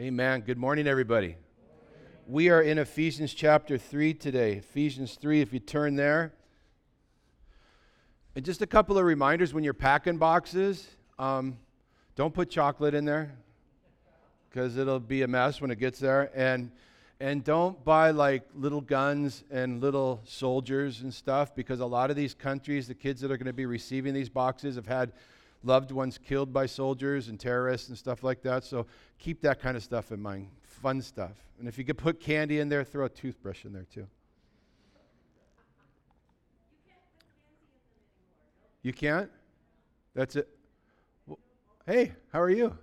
Amen. Good morning, everybody. We are in Ephesians chapter 3 today. Ephesians 3, if you turn there. And just a couple of reminders when you're packing boxes um, don't put chocolate in there because it'll be a mess when it gets there. And, and don't buy like little guns and little soldiers and stuff because a lot of these countries, the kids that are going to be receiving these boxes, have had loved ones killed by soldiers and terrorists and stuff like that. So keep that kind of stuff in mind. Fun stuff. And if you could put candy in there, throw a toothbrush in there too. You can't? That's it. Hey, how are you?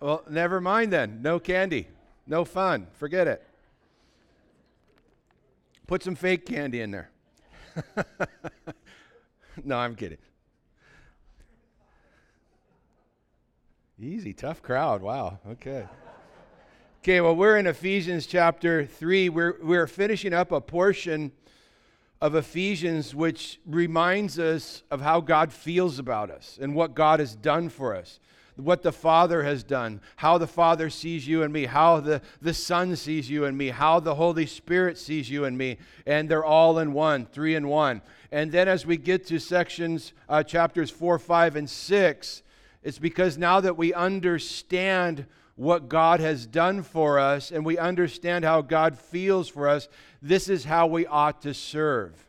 Well, never mind then. No candy. No fun. Forget it. Put some fake candy in there. no, I'm kidding. Easy, tough crowd. Wow. Okay. Okay, well, we're in Ephesians chapter 3. We're, we're finishing up a portion of Ephesians which reminds us of how God feels about us and what God has done for us, what the Father has done, how the Father sees you and me, how the, the Son sees you and me, how the Holy Spirit sees you and me. And they're all in one, three in one. And then as we get to sections, uh, chapters 4, 5, and 6, it's because now that we understand what God has done for us and we understand how God feels for us, this is how we ought to serve.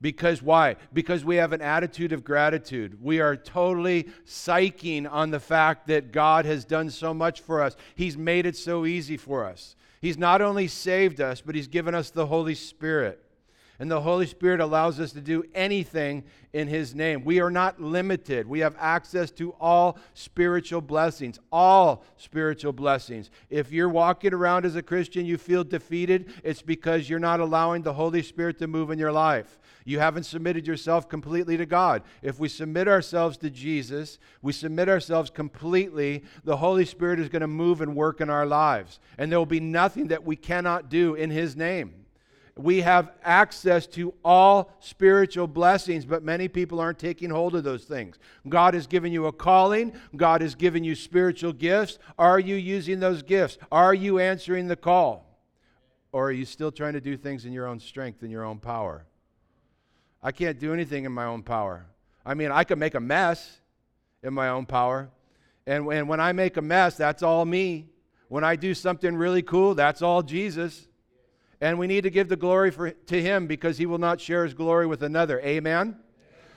Because why? Because we have an attitude of gratitude. We are totally psyching on the fact that God has done so much for us. He's made it so easy for us. He's not only saved us, but He's given us the Holy Spirit. And the Holy Spirit allows us to do anything in His name. We are not limited. We have access to all spiritual blessings, all spiritual blessings. If you're walking around as a Christian, you feel defeated, it's because you're not allowing the Holy Spirit to move in your life. You haven't submitted yourself completely to God. If we submit ourselves to Jesus, we submit ourselves completely, the Holy Spirit is going to move and work in our lives. And there will be nothing that we cannot do in His name we have access to all spiritual blessings, but many people aren't taking hold of those things. God has given you a calling, God has given you spiritual gifts. Are you using those gifts? Are you answering the call? Or are you still trying to do things in your own strength and your own power? I can't do anything in my own power. I mean, I could make a mess in my own power. And, and when I make a mess, that's all me. When I do something really cool, that's all Jesus. And we need to give the glory for, to him because he will not share his glory with another. Amen?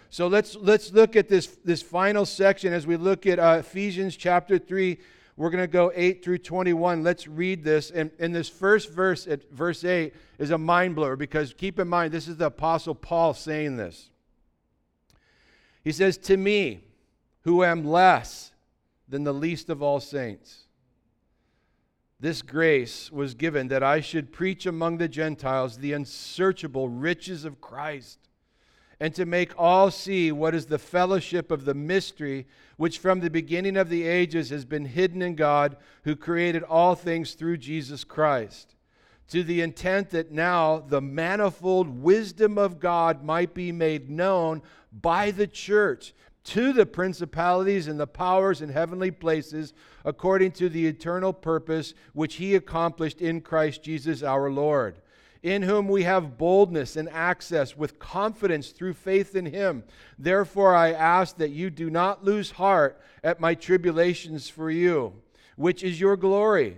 So let's, let's look at this, this final section as we look at uh, Ephesians chapter 3. We're going to go 8 through 21. Let's read this. And in this first verse, at verse 8, is a mind blower because keep in mind, this is the Apostle Paul saying this. He says, To me, who am less than the least of all saints this grace was given that I should preach among the Gentiles the unsearchable riches of Christ, and to make all see what is the fellowship of the mystery which from the beginning of the ages has been hidden in God, who created all things through Jesus Christ, to the intent that now the manifold wisdom of God might be made known by the church to the principalities and the powers in heavenly places according to the eternal purpose which he accomplished in Christ Jesus our Lord, in whom we have boldness and access with confidence through faith in him. Therefore, I ask that you do not lose heart at my tribulations for you, which is your glory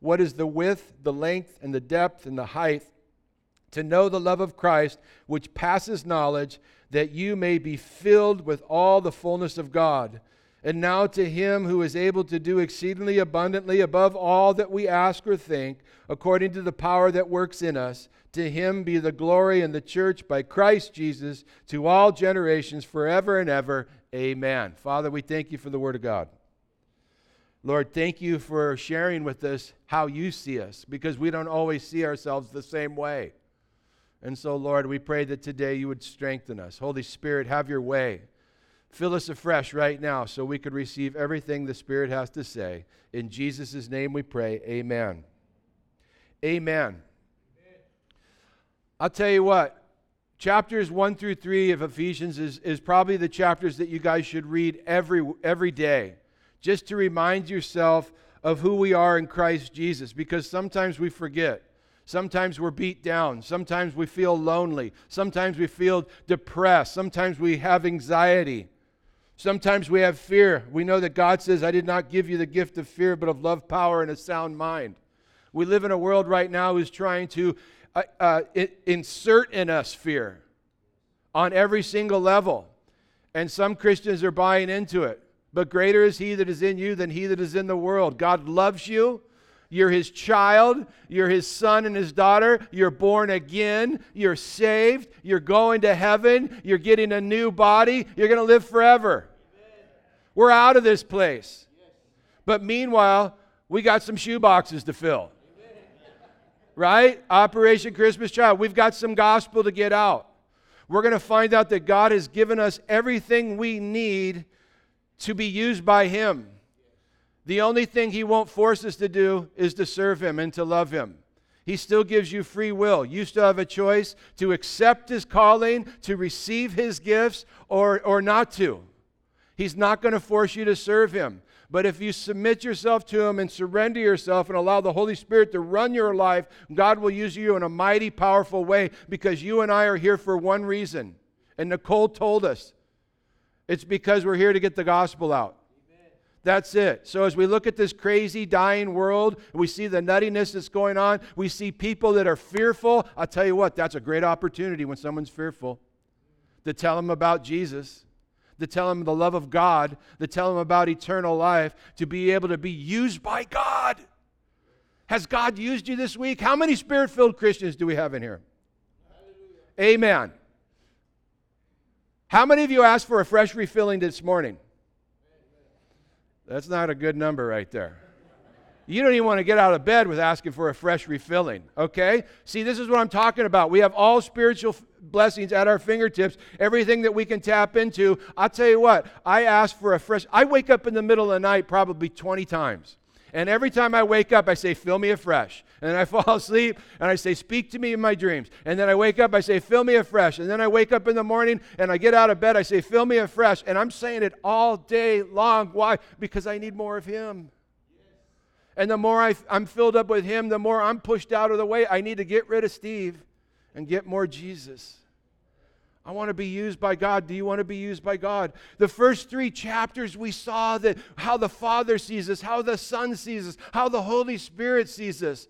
what is the width, the length, and the depth, and the height, to know the love of Christ, which passes knowledge, that you may be filled with all the fullness of God. And now to him who is able to do exceedingly abundantly above all that we ask or think, according to the power that works in us, to him be the glory in the church by Christ Jesus to all generations forever and ever. Amen. Father, we thank you for the word of God. Lord, thank you for sharing with us how you see us because we don't always see ourselves the same way. And so, Lord, we pray that today you would strengthen us. Holy Spirit, have your way. Fill us afresh right now so we could receive everything the Spirit has to say. In Jesus' name we pray. Amen. Amen. I'll tell you what, chapters 1 through 3 of Ephesians is, is probably the chapters that you guys should read every, every day, just to remind yourself of who we are in Christ Jesus, because sometimes we forget. Sometimes we're beat down. Sometimes we feel lonely. Sometimes we feel depressed. Sometimes we have anxiety. Sometimes we have fear. We know that God says, I did not give you the gift of fear, but of love, power, and a sound mind. We live in a world right now who's trying to uh, uh, insert in us fear on every single level. And some Christians are buying into it. But greater is he that is in you than he that is in the world. God loves you. You're his child. You're his son and his daughter. You're born again. You're saved. You're going to heaven. You're getting a new body. You're going to live forever. Amen. We're out of this place. But meanwhile, we got some shoe boxes to fill. Amen. Right? Operation Christmas Child. We've got some gospel to get out. We're going to find out that God has given us everything we need to be used by him. The only thing He won't force us to do is to serve Him and to love Him. He still gives you free will. You still have a choice to accept His calling, to receive His gifts, or, or not to. He's not going to force you to serve Him. But if you submit yourself to Him and surrender yourself and allow the Holy Spirit to run your life, God will use you in a mighty, powerful way because you and I are here for one reason. And Nicole told us it's because we're here to get the gospel out. That's it. So, as we look at this crazy dying world, we see the nuttiness that's going on, we see people that are fearful. I'll tell you what, that's a great opportunity when someone's fearful to tell them about Jesus, to tell them the love of God, to tell them about eternal life, to be able to be used by God. Has God used you this week? How many spirit filled Christians do we have in here? Hallelujah. Amen. How many of you asked for a fresh refilling this morning? That's not a good number right there. You don't even want to get out of bed with asking for a fresh refilling, okay? See, this is what I'm talking about. We have all spiritual blessings at our fingertips, everything that we can tap into. I'll tell you what, I ask for a fresh, I wake up in the middle of the night probably 20 times. And every time I wake up, I say, Fill me afresh. And then I fall asleep and I say, Speak to me in my dreams. And then I wake up, I say, Fill me afresh. And then I wake up in the morning and I get out of bed, I say, Fill me afresh. And I'm saying it all day long. Why? Because I need more of Him. And the more I, am filled up with Him, the more I'm pushed out of the way. I need to get rid of Steve and get more Jesus. I want to be used by God. Do you want to be used by God? The first three chapters, we saw that how the Father sees us, how the Son sees us, how the Holy Spirit sees us.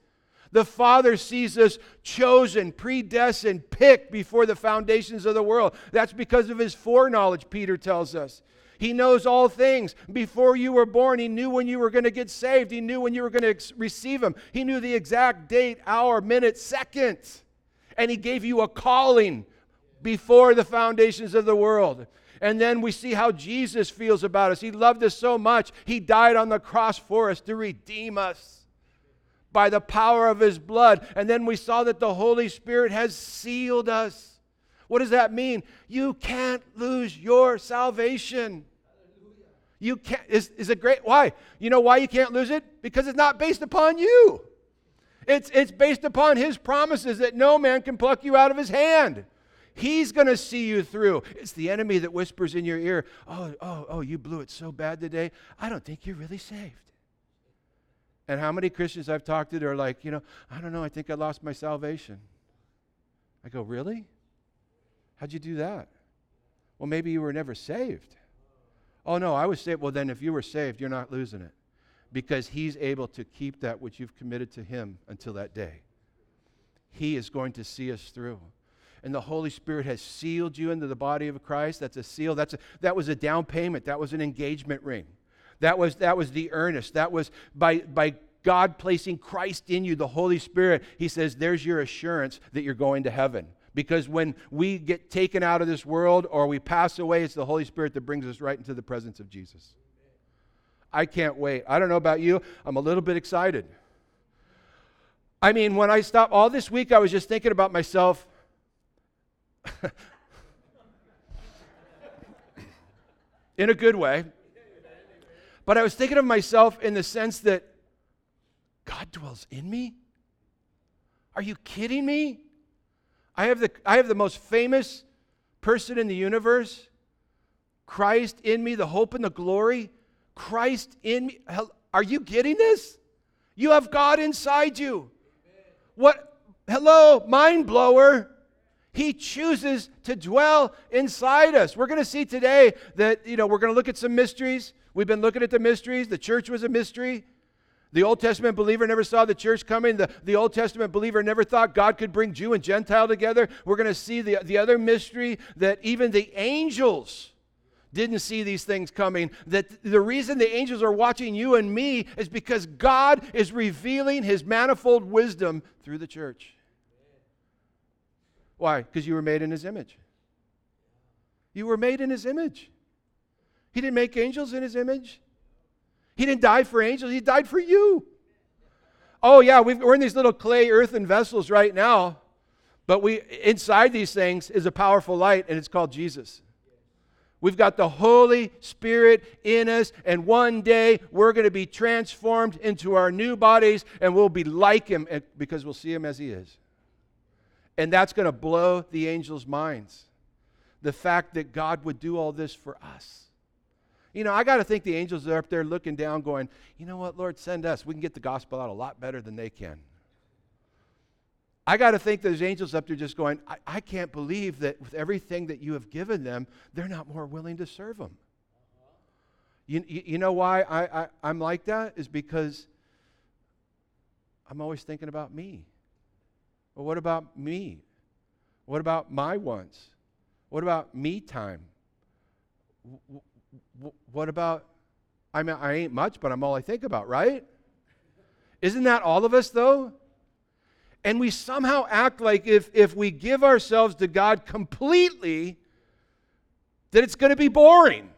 The Father sees us chosen, predestined, picked before the foundations of the world. That's because of his foreknowledge, Peter tells us. He knows all things. Before you were born, He knew when you were going to get saved. He knew when you were going to ex- receive Him. He knew the exact date, hour, minute, second. And He gave you a calling before the foundations of the world. And then we see how Jesus feels about us. He loved us so much, He died on the cross for us to redeem us by the power of His blood. And then we saw that the Holy Spirit has sealed us. What does that mean? You can't lose your salvation. You can't, is, is it great? Why? You know why you can't lose it? Because it's not based upon you. It's, it's based upon his promises that no man can pluck you out of his hand. He's going to see you through. It's the enemy that whispers in your ear, Oh, oh, oh, you blew it so bad today. I don't think you're really saved. And how many Christians I've talked to are like, you know, I don't know, I think I lost my salvation. I go, Really? How'd you do that? Well, maybe you were never saved. Oh, no, I was saved. Well, then if you were saved, you're not losing it because He's able to keep that which you've committed to Him until that day. He is going to see us through and the Holy Spirit has sealed you into the body of Christ. That's a seal. That's a, that was a down payment. That was an engagement ring. That was, that was the earnest. That was by, by God placing Christ in you, the Holy Spirit. He says, There's your assurance that you're going to heaven. Because when we get taken out of this world or we pass away, it's the Holy Spirit that brings us right into the presence of Jesus. I can't wait. I don't know about you, I'm a little bit excited. I mean, when I stopped all this week, I was just thinking about myself. in a good way. But I was thinking of myself in the sense that God dwells in me? Are you kidding me? I have the, I have the most famous person in the universe, Christ in me, the hope and the glory. Christ in me. Are you getting this? You have God inside you. What? Hello, mind blower. He chooses to dwell inside us. We're going to see today that, you know, we're going to look at some mysteries. We've been looking at the mysteries. The church was a mystery. The Old Testament believer never saw the church coming. The, the Old Testament believer never thought God could bring Jew and Gentile together. We're going to see the, the other mystery that even the angels didn't see these things coming. That the reason the angels are watching you and me is because God is revealing his manifold wisdom through the church. Why? Because you were made in his image. You were made in his image. He didn't make angels in his image. He didn't die for angels, He died for you. Oh, yeah, we are in these little clay earthen vessels right now, but we inside these things is a powerful light, and it's called Jesus. We've got the Holy Spirit in us, and one day we're going to be transformed into our new bodies, and we'll be like Him because we'll see Him as He is. And that's going to blow the angels' minds. The fact that God would do all this for us. You know, I got to think the angels are up there looking down, going, you know what, Lord, send us. We can get the gospel out a lot better than they can. I got to think those angels up there just going, I, I, can't believe that with everything that you have given them, they're not more willing to serve them. You, you, you know why I, I, I'm like that? Is because I'm always thinking about me. Well, what about me? What about my wants? What about me time? what about, I mean, I ain't much, but I'm all I think about, right? Isn't that all of us, though? And we somehow act like if, if we give ourselves to God completely, that it's going to be boring.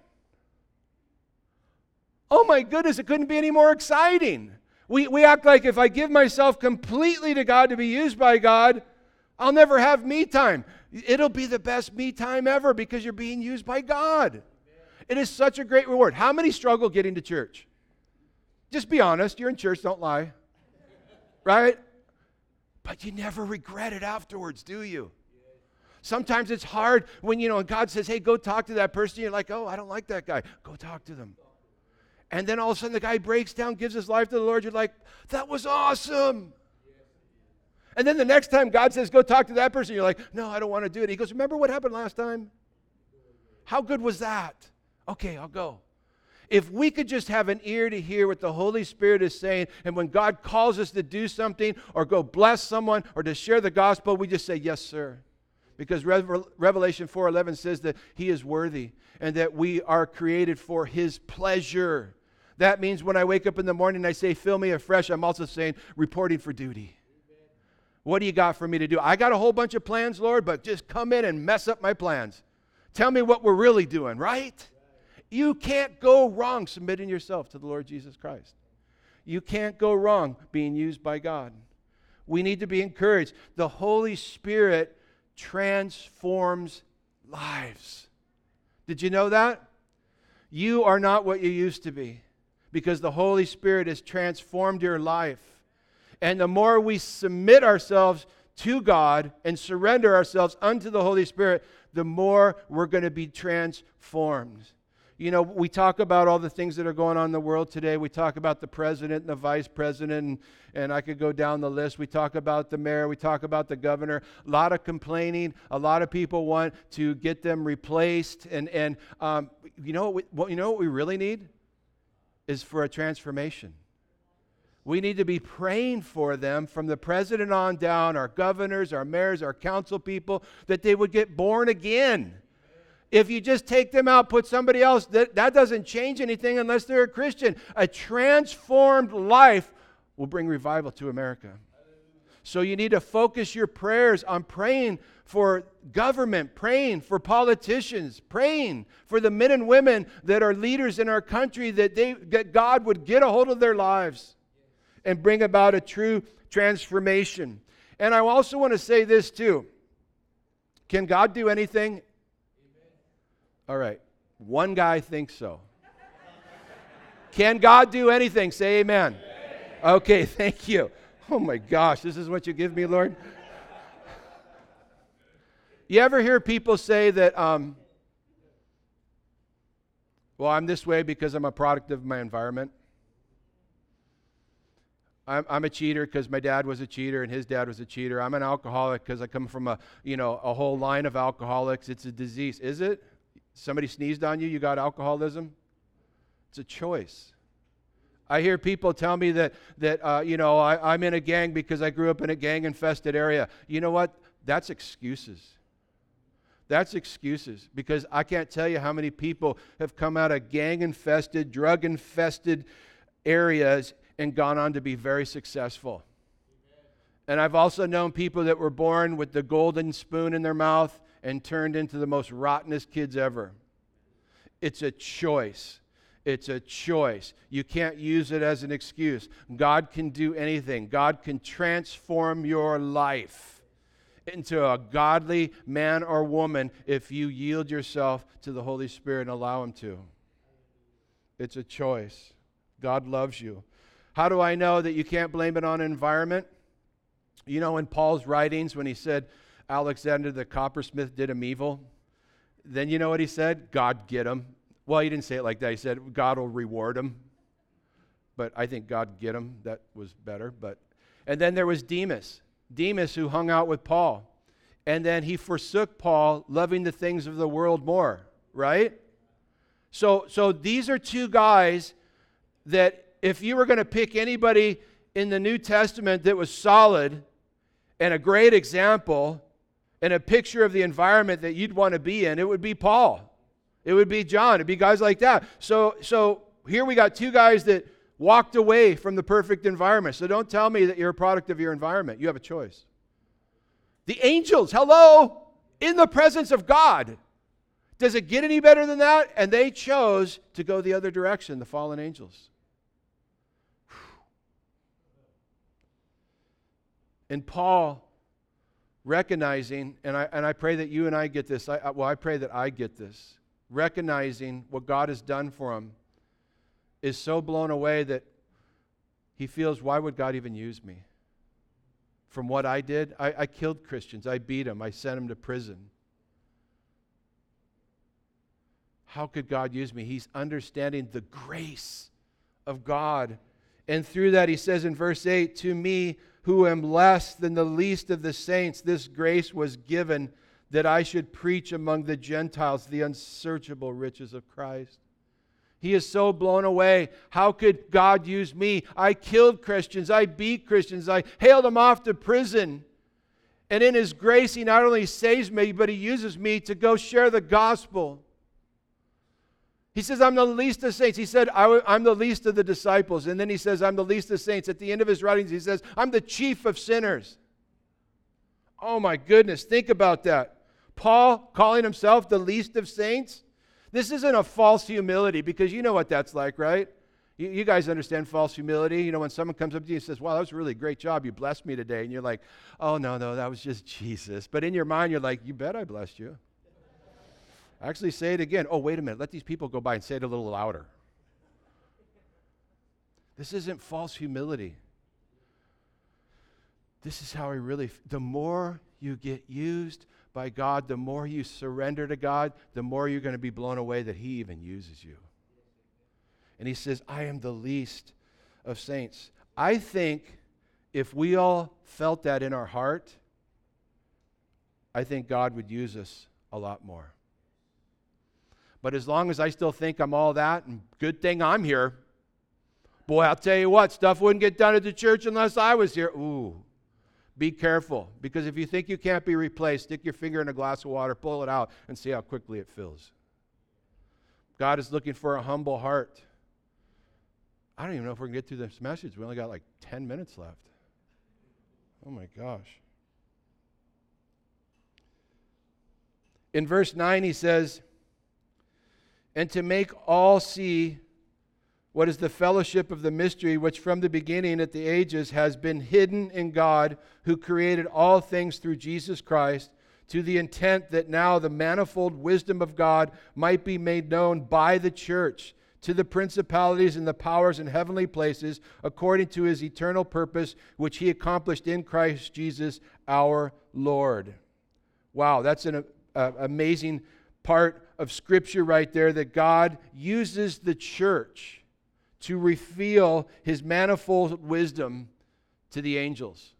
Oh my goodness, it couldn't be any more exciting. We, we act like if I give myself completely to God to be used by God, I'll never have me time. It'll be the best me time ever because you're being used by God. It is such a great reward. How many struggle getting to church? Just be honest. You're in church, don't lie. Right? But you never regret it afterwards, do you? Sometimes it's hard when, you know, God says, hey, go talk to that person. You're like, oh, I don't like that guy. Go talk to them. And then all of a sudden the guy breaks down, gives his life to the Lord. You're like, that was awesome. And then the next time God says, go talk to that person, you're like, no, I don't want to do it. He goes, remember what happened last time? How good was that? Okay, I'll go. If we could just have an ear to hear what the Holy Spirit is saying, and when God calls us to do something or go bless someone or to share the gospel, we just say, Yes, sir. Because Revelation 4:11 says that he is worthy and that we are created for his pleasure. That means when I wake up in the morning and I say, Fill me afresh, I'm also saying, reporting for duty. What do you got for me to do? I got a whole bunch of plans, Lord, but just come in and mess up my plans. Tell me what we're really doing, right? You can't go wrong submitting yourself to the Lord Jesus Christ. You can't go wrong being used by God. We need to be encouraged. The Holy Spirit transforms lives. Did you know that? You are not what you used to be because the Holy Spirit has transformed your life. And the more we submit ourselves to God and surrender ourselves unto the Holy Spirit, the more we're going to be transformed you know, we talk about all the things that are going on in the world today. We talk about the president and the vice president, and, and I could go down the list. We talk about the mayor, we talk about the governor. A lot of complaining. A lot of people want to get them replaced. And, and um, you, know what we, what, you know what we really need? Is for a transformation. We need to be praying for them from the president on down, our governors, our mayors, our council people, that they would get born again if you just take them out, put somebody else, that, that doesn't change anything unless they're a Christian. A transformed life will bring revival to America. So you need to focus your prayers on praying for government, praying for politicians, praying for the men and women that are leaders in our country that they that God would get a hold of their lives and bring about a true transformation. And I also want to say this too. Can God do anything? Amen. All right. One guy thinks so. Can God do anything? Say amen. amen. Okay, thank you. Oh my gosh, this is what you give me, Lord? You ever hear people say that, um, well, I'm this way because I'm a product of my environment? I'm, I'm a cheater because my dad was a cheater and his dad was a cheater. I'm an alcoholic because I come from a, you know, a whole line of alcoholics. It's a disease. Is it? Somebody sneezed on you, you got alcoholism? It's a choice. I hear people tell me that, that uh, you know, I, I'm in a gang because I grew up in a gang infested area. You know what? That's excuses. That's excuses because I can't tell you how many people have come out of gang infested, drug infested areas and gone on to be very successful. And I've also known people that were born with the golden spoon in their mouth and turned into the most rottenest kids ever. It's a choice. It's a choice. You can't use it as an excuse. God can do anything, God can transform your life into a godly man or woman if you yield yourself to the Holy Spirit and allow Him to. It's a choice. God loves you. How do I know that you can't blame it on environment? You know, in Paul's writings, when he said Alexander the coppersmith did him evil, then you know what he said? God get him. Well, he didn't say it like that. He said God will reward him. But I think God get him. That was better. But and then there was Demas. Demas who hung out with Paul. And then he forsook Paul, loving the things of the world more, right? So so these are two guys that if you were going to pick anybody in the New Testament that was solid and a great example and a picture of the environment that you'd want to be in, it would be Paul. It would be John. It'd be guys like that. So, so here we got two guys that walked away from the perfect environment. So don't tell me that you're a product of your environment. You have a choice. The angels, hello, in the presence of God. Does it get any better than that? And they chose to go the other direction, the fallen angels. And Paul recognizing, and I, and I pray that you and I get this, I, well, I pray that I get this, recognizing what God has done for him, is so blown away that he feels, why would God even use me? From what I did, I, I killed Christians, I beat them, I sent them to prison. How could God use me? He's understanding the grace of God. And through that, he says in verse 8, To me, who am less than the least of the saints, this grace was given that I should preach among the Gentiles the unsearchable riches of Christ. He is so blown away. How could God use me? I killed Christians. I beat Christians. I hailed them off to prison. And in His grace, He not only saves me, but He uses me to go share the gospel. He says, I'm the least of saints. He said, I'm the least of the disciples. And then he says, I'm the least of saints. At the end of his writings, he says, I'm the chief of sinners. Oh my goodness, think about that. Paul calling himself the least of saints. This isn't a false humility because you know what that's like, right? You, you, guys understand false humility. You know, when someone comes up to you and says, Wow, that was a really great job. You blessed me today. And you're like, Oh, no, no, that was just Jesus. But in your mind, you're like, You bet I blessed you. Actually, say it again. Oh, wait a minute. Let these people go by and say it a little louder. This isn't false humility. This is how he really, the more you get used by God, the more you surrender to God, the more you're going to be blown away that He even uses you. And He says, I am the least of saints. I think if we all felt that in our heart, I think God would use us a lot more. But as long as I still think I'm all that, and good thing I'm here, boy, I'll tell you what, stuff wouldn't get done at the church unless I was here. Ooh, be careful. Because if you think you can't be replaced, stick your finger in a glass of water, pull it out, and see how quickly it fills. God is looking for a humble heart. I don't even know if we're going to get through this message. We only got like 10 minutes left. Oh my gosh. In verse 9, he says, And to make all see what is the fellowship of the mystery which from the beginning at the ages has been hidden in God, who created all things through Jesus Christ, to the intent that now the manifold wisdom of God might be made known by the church to the principalities and the powers in heavenly places, according to his eternal purpose, which he accomplished in Christ Jesus our Lord. Wow, that's an uh, amazing part of Scripture right there that God uses the church to reveal his manifold wisdom to the angels.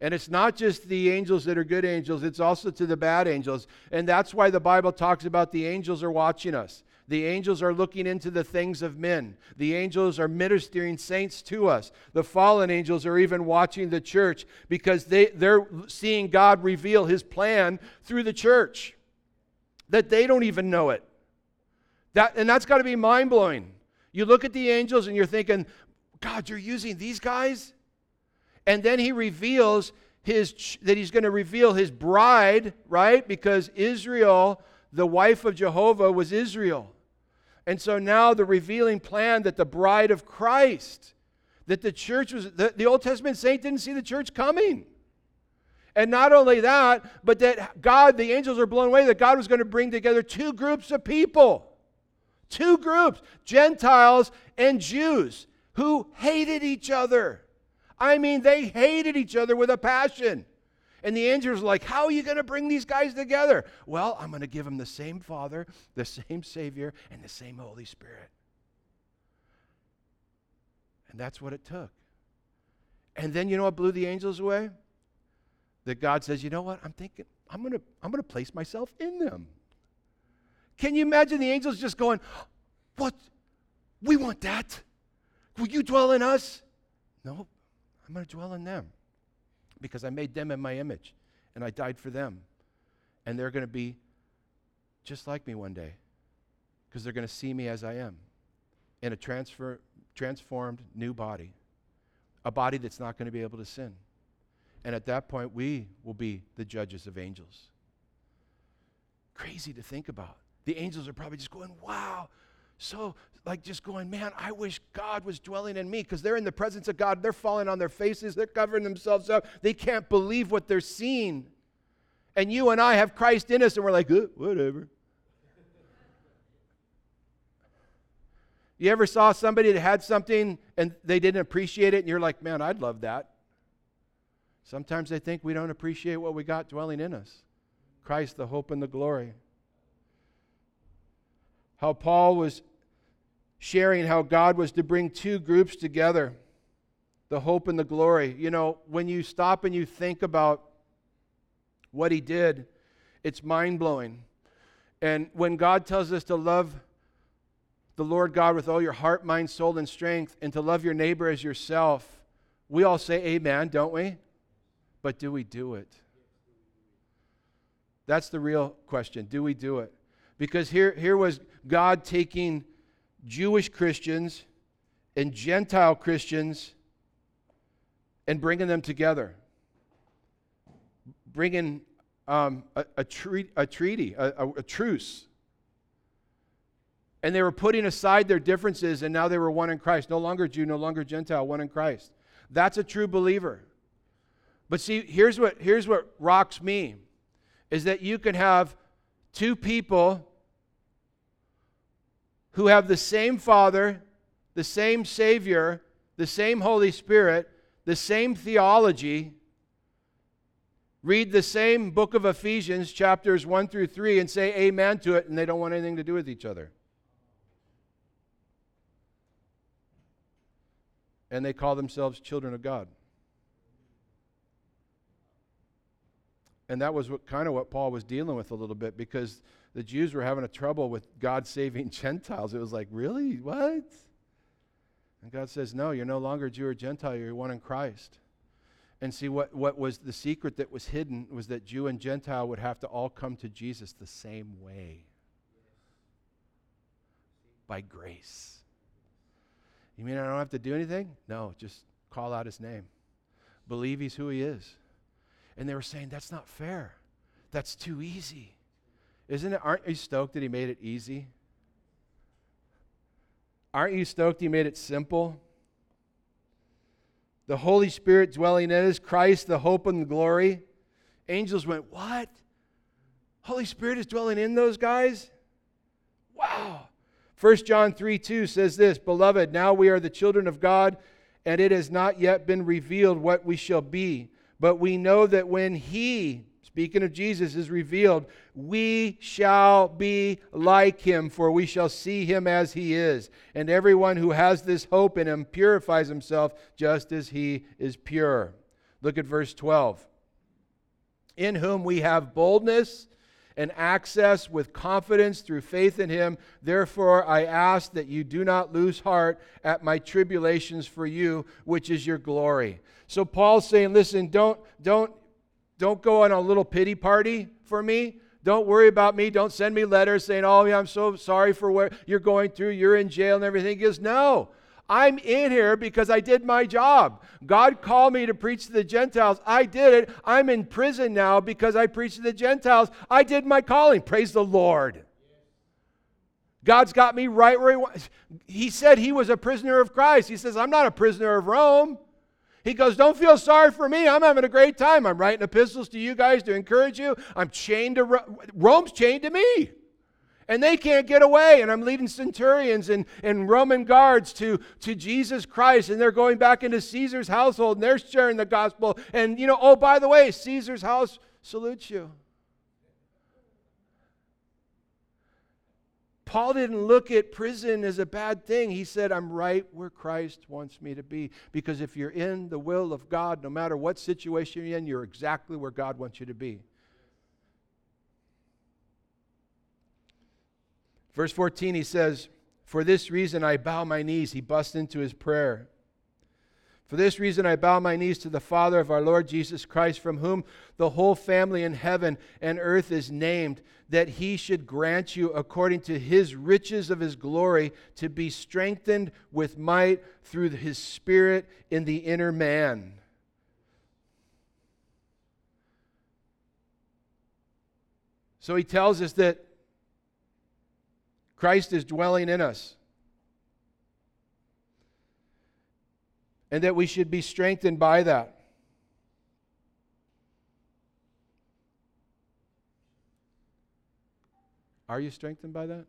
And it's not just the angels that are good angels, it's also to the bad angels. And that's why the Bible talks about the angels are watching us. The angels are looking into the things of men. The angels are ministering saints to us. The fallen angels are even watching the church because they, they're seeing God reveal his plan through the church. That they don't even know it. That, and that's got to be mind blowing. You look at the angels and you're thinking, God, you're using these guys? And then he reveals his that he's going to reveal his bride, right? Because Israel, the wife of Jehovah, was Israel. And so now the revealing plan that the bride of Christ, that the church was, the, the Old Testament saint didn't see the church coming. And not only that, but that God, the angels are blown away that God was going to bring together two groups of people. Two groups, Gentiles and Jews, who hated each other. I mean, they hated each other with a passion. And the angels are like, How are you going to bring these guys together? Well, I'm going to give them the same Father, the same Savior, and the same Holy Spirit. And that's what it took. And then you know what blew the angels away? That God says, You know what? I'm thinking, I'm going to I'm going to place myself in them. Can you imagine the angels just going, What? We want that. Will you dwell in us? No, I'm going to dwell in them because I made them in my image and I died for them. And they're going to be just like me one day because they're going to see me as I am in a transfer, transformed new body, a body that's not going to be able to sin. And at that point, we will be the judges of angels. Crazy to think about. The angels are probably just going, wow, so like just going, man, I wish God was dwelling in me because they're in the presence of God. They're falling on their faces, they're covering themselves up. They can't believe what they're seeing. And you and I have Christ in us, and we're like, uh, whatever. You ever saw somebody that had something and they didn't appreciate it, and you're like, man, I'd love that? Sometimes they think we don't appreciate what we got dwelling in us Christ, the hope and the glory how Paul was sharing how God was to bring two groups together the hope and the glory. You know, when you stop and you think about what he did, it's mind blowing. And when God tells us to love the Lord God with all your heart, mind, soul, and strength, and to love your neighbor as yourself, we all say amen, don't we? But do we do it? That's the real question. Do we do it? Because here, here was God taking Jewish Christians and Gentile Christians and bringing them together, bringing um, a, a, a, treaty, a, a, a truce. And they were putting aside their differences, and now they were one in Christ. No longer Jew, no longer Gentile, one in Christ. That's a true believer. But see, here's what, here's what rocks me is that you can have two people who have the same Father, the same Savior, the same Holy Spirit, the same theology, read the same book of Ephesians, chapters 1 through 3, and say amen to it, and they don't want anything to do with each other. And they call themselves children of God. And that was what, kind of what Paul was dealing with a little bit because the Jews were having a trouble with God saving Gentiles. It was like, really? What? And God says, no, you're no longer Jew or Gentile, you're one in Christ. And see, what, what was the secret that was hidden was that Jew and Gentile would have to all come to Jesus the same way by grace. You mean I don't have to do anything? No, just call out his name. believe he's who he is. And they were saying, that's not fair. That's too easy. Isn't it? Aren't you stoked that he made it easy? Aren't you stoked he made it simple? The Holy Spirit dwelling in us, Christ, the hope and the glory. Angels went, What? Holy Spirit is dwelling in those guys? Wow. 1 John 3 2 says this Beloved, now we are the children of God, and it has not yet been revealed what we shall be. But we know that when He, speaking of Jesus, is revealed, we shall be like Him, for we shall see Him as He is. And everyone who has this hope in Him purifies himself just as He is pure. Look at verse 12. In whom we have boldness and access with confidence through faith in him. Therefore, I ask that you do not lose heart at my tribulations for you, which is your glory. So Paul's saying, listen, don't don't don't go on a little pity party for me. Don't worry about me. Don't send me letters saying, "Oh, yeah, I'm so sorry for what you're going through. You're in jail and everything." Goes, "No. I'm in here because I did my job. God called me to preach to the Gentiles. I did it. I'm in prison now because I preached to the Gentiles. I did my calling. Praise the Lord. God's got me right where He wants. He said He was a prisoner of Christ. He says, I'm not a prisoner of Rome. He goes, Don't feel sorry for me. I'm having a great time. I'm writing epistles to you guys to encourage you. I'm chained to Rome. Rome's chained to me and they can't get away. And I'm leading centurions and, and Roman guards to, to Jesus Christ, and they're going back into Caesar's household and they're sharing the gospel. And, you know, oh, by the way, Caesar's house salutes you. Paul didn't look at prison as a bad thing. He said, I'm right where Christ wants me to be. Because if you're in the will of God, no matter what situation you're in, you're exactly where God wants you to be. Verse 14, he says, For this reason I bow my knees. He busts into his prayer. For this reason I bow my knees to the Father of our Lord Jesus Christ, from whom the whole family in heaven and earth is named, that he should grant you, according to his riches of his glory, to be strengthened with might through his Spirit in the inner man. So he tells us that Christ is dwelling in us. And that we should be strengthened by that. Are you strengthened by that?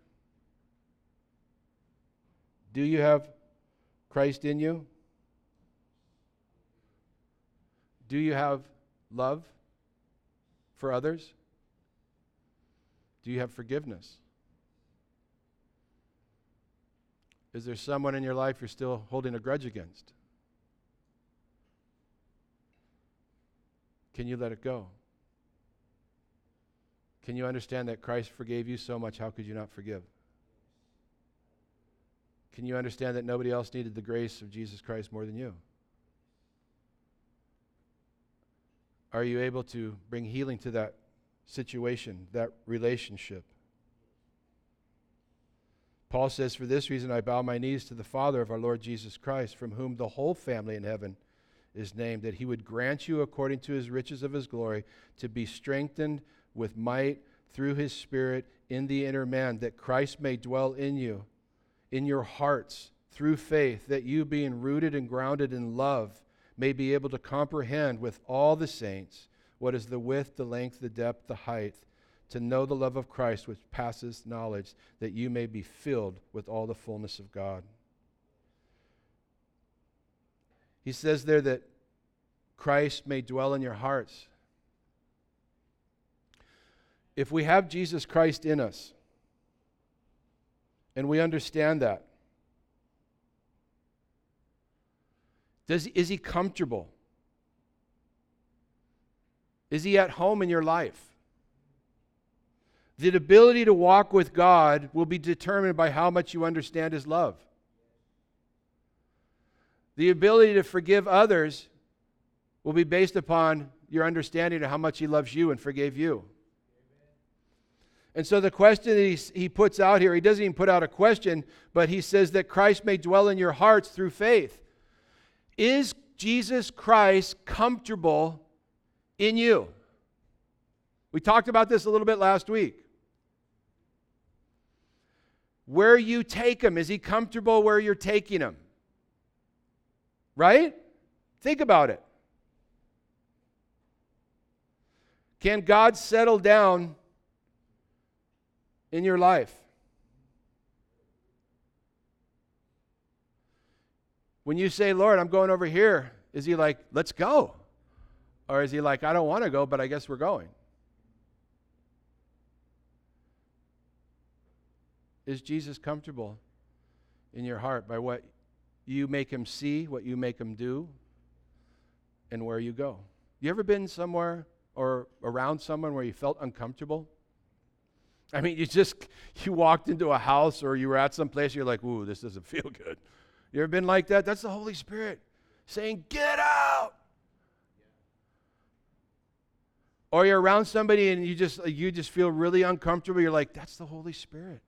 Do you have Christ in you? Do you have love for others? Do you have forgiveness? Is there someone in your life you're still holding a grudge against? Can you let it go? Can you understand that Christ forgave you so much? How could you not forgive? Can you understand that nobody else needed the grace of Jesus Christ more than you? Are you able to bring healing to that situation, that relationship? Paul says, For this reason I bow my knees to the Father of our Lord Jesus Christ, from whom the whole family in heaven is named, that he would grant you, according to his riches of his glory, to be strengthened with might through his Spirit in the inner man, that Christ may dwell in you, in your hearts, through faith, that you, being rooted and grounded in love, may be able to comprehend with all the saints what is the width, the length, the depth, the height to know the love of Christ which passes knowledge, that you may be filled with all the fullness of God. He says there that Christ may dwell in your hearts. If we have Jesus Christ in us, and we understand that, does, is he comfortable? Is he at home in your life? The ability to walk with God will be determined by how much you understand His love. The ability to forgive others will be based upon your understanding of how much He loves you and forgave you. And so the question he, he puts out here, he doesn't even put out a question, but he says that Christ may dwell in your hearts through faith. Is Jesus Christ comfortable in you? We talked about this a little bit last week. Where you take him, is he comfortable where you're taking him? Right? Think about it. Can God settle down in your life? When you say, Lord, I'm going over here, is he like, let's go? Or is he like, I don't want to go, but I guess we're going? Is Jesus comfortable in your heart by what you make him see, what you make him do, and where you go? You ever been somewhere or around someone where you felt uncomfortable? I mean, you just you walked into a house or you were at some place, you're like, ooh, this doesn't feel good. You ever been like that? That's the Holy Spirit saying, Get out. Or you're around somebody and you just you just feel really uncomfortable. You're like, that's the Holy Spirit.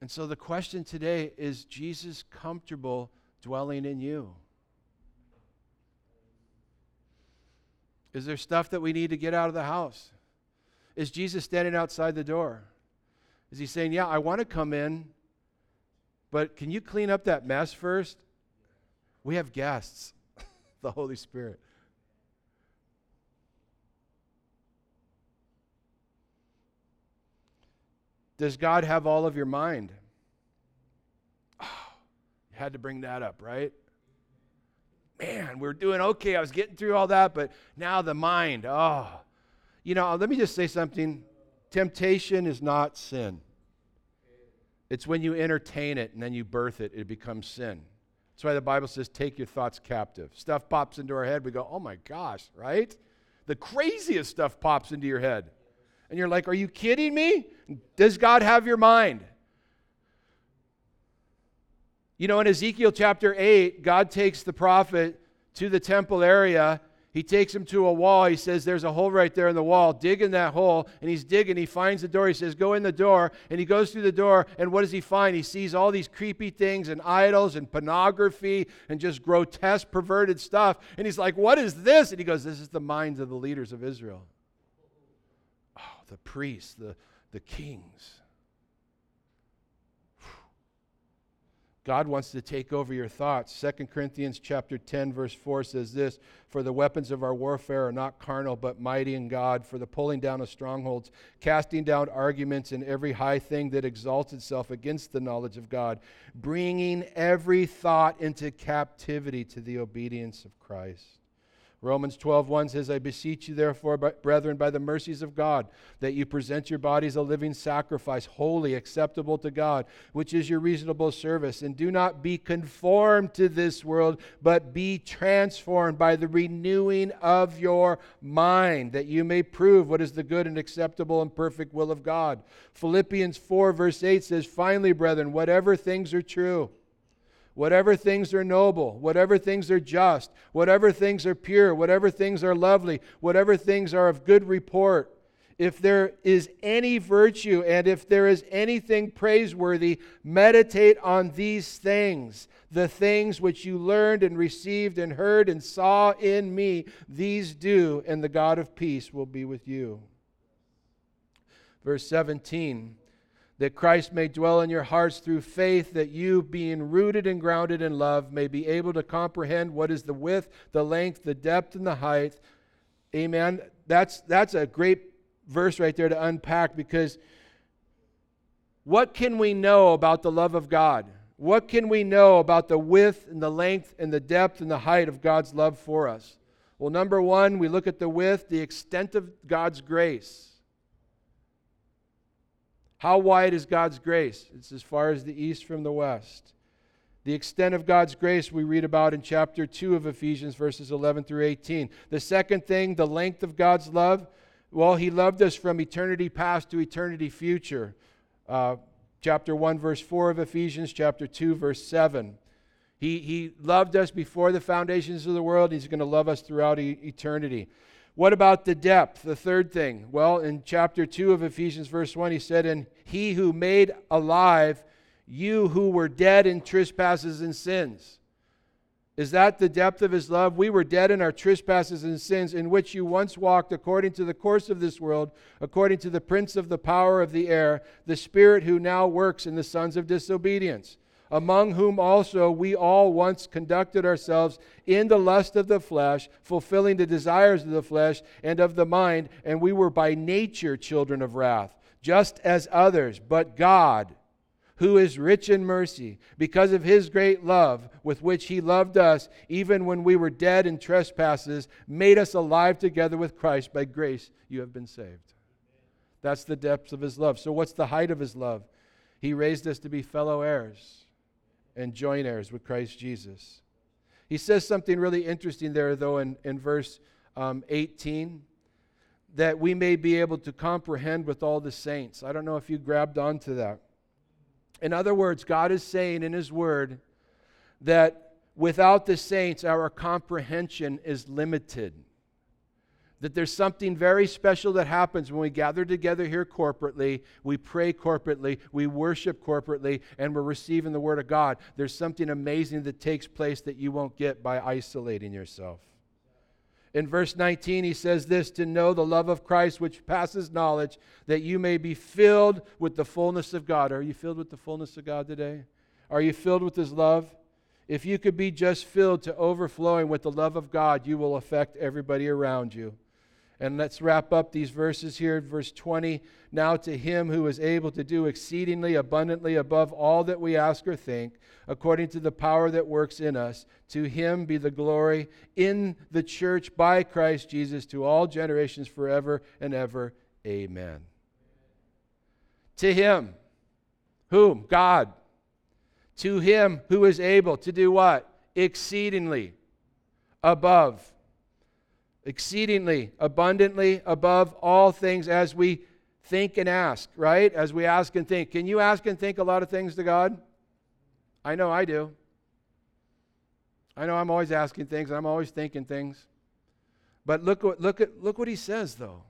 And so the question today is Jesus comfortable dwelling in you? Is there stuff that we need to get out of the house? Is Jesus standing outside the door? Is he saying, Yeah, I want to come in, but can you clean up that mess first? We have guests, the Holy Spirit. Does God have all of your mind? Oh, you had to bring that up, right? Man, we're doing okay. I was getting through all that, but now the mind. Oh, you know, let me just say something. Temptation is not sin. It's when you entertain it and then you birth it, it becomes sin. That's why the Bible says, take your thoughts captive. Stuff pops into our head, we go, oh my gosh, right? The craziest stuff pops into your head. And you're like, are you kidding me? Does God have your mind? You know, in Ezekiel chapter 8, God takes the prophet to the temple area he takes him to a wall. He says, There's a hole right there in the wall. Dig in that hole. And he's digging. He finds the door. He says, Go in the door. And he goes through the door. And what does he find? He sees all these creepy things and idols and pornography and just grotesque, perverted stuff. And he's like, What is this? And he goes, This is the minds of the leaders of Israel. Oh, the priests, the, the kings. God wants to take over your thoughts. 2 Corinthians chapter 10 verse 4 says this, "For the weapons of our warfare are not carnal but mighty in God for the pulling down of strongholds, casting down arguments and every high thing that exalts itself against the knowledge of God, bringing every thought into captivity to the obedience of Christ." Romans 12:1 says, I beseech you, therefore, brethren, by the mercies of God, that you present your bodies a living sacrifice, holy, acceptable to God, which is your reasonable service. And do not be conformed to this world, but be transformed by the renewing of your mind, that you may prove what is the good and acceptable and perfect will of God. Philippians 4, verse 8 says, Finally, brethren, whatever things are true, whatever things are noble, whatever things are just, whatever things are pure, whatever things are lovely, whatever things are of good report, if there is any virtue and if there is anything praiseworthy, meditate on these things. The things which you learned and received and heard and saw in me, these do, and the God of peace will be with you. Verse 17 that Christ may dwell in your hearts through faith, that you, being rooted and grounded in love, may be able to comprehend what is the width, the length, the depth, and the height. Amen. That's, that's a great verse right there to unpack because what can we know about the love of God? What can we know about the width and the length and the depth and the height of God's love for us? Well, number one, we look at the width, the extent of God's grace. How wide is God's grace? It's as far as the east from the west. The extent of God's grace we read about in chapter 2 of Ephesians, verses 11 through 18. The second thing, the length of God's love. Well, He loved us from eternity past to eternity future. Uh, chapter 1, verse 4 of Ephesians, chapter 2, verse 7. He, he loved us before the foundations of the world. He's going to love us throughout e- eternity. What about the depth? The third thing. Well, in chapter 2 of Ephesians, verse 1, he said, And he who made alive you who were dead in trespasses and sins. Is that the depth of his love? We were dead in our trespasses and sins, in which you once walked according to the course of this world, according to the prince of the power of the air, the spirit who now works in the sons of disobedience, among whom also we all once conducted ourselves in the lust of the flesh, fulfilling the desires of the flesh and of the mind, and we were by nature children of wrath, just as others, but God who is rich in mercy, because of his great love with which he loved us, even when we were dead in trespasses, made us alive together with Christ. By grace, you have been saved. That's the depths of his love. So, what's the height of his love? He raised us to be fellow heirs and joint heirs with Christ Jesus. He says something really interesting there, though, in, in verse um, 18 that we may be able to comprehend with all the saints. I don't know if you grabbed onto that. In other words, God is saying in His Word that without the saints, our comprehension is limited. That there's something very special that happens when we gather together here corporately, we pray corporately, we worship corporately, and we're receiving the Word of God. There's something amazing that takes place that you won't get by isolating yourself. In verse 19, he says this to know the love of Christ, which passes knowledge, that you may be filled with the fullness of God. Are you filled with the fullness of God today? Are you filled with his love? If you could be just filled to overflowing with the love of God, you will affect everybody around you. And let's wrap up these verses here. Verse 20 Now to him who is able to do exceedingly abundantly above all that we ask or think, according to the power that works in us, to him be the glory in the church by Christ Jesus to all generations forever and ever. Amen. To him, whom? God. To him who is able to do what? Exceedingly above exceedingly, abundantly above all things as we think and ask, right? As we ask and think. Can you ask and think a lot of things to God? I know I do. I know I'm always asking things, I'm always thinking things. But look what look at look what he says though.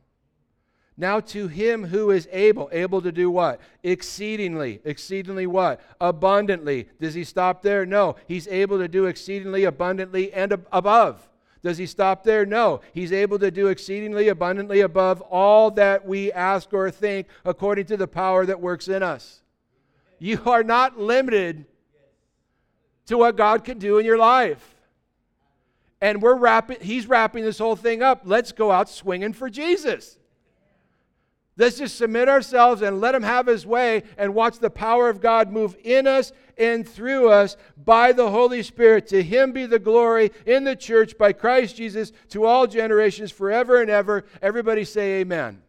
Now to him who is able, able to do what? Exceedingly, exceedingly what? Abundantly. Does he stop there? No. He's able to do exceedingly abundantly and ab- above. Does he stop there? No. He's able to do exceedingly abundantly above all that we ask or think according to the power that works in us. You are not limited to what God can do in your life. And we're wrapping, he's wrapping this whole thing up. Let's go out swinging for Jesus. Let's just submit ourselves and let Him have His way and watch the power of God move in us and through us by the Holy Spirit. To Him be the glory in the church by Christ Jesus to all generations forever and ever. Everybody say, Amen.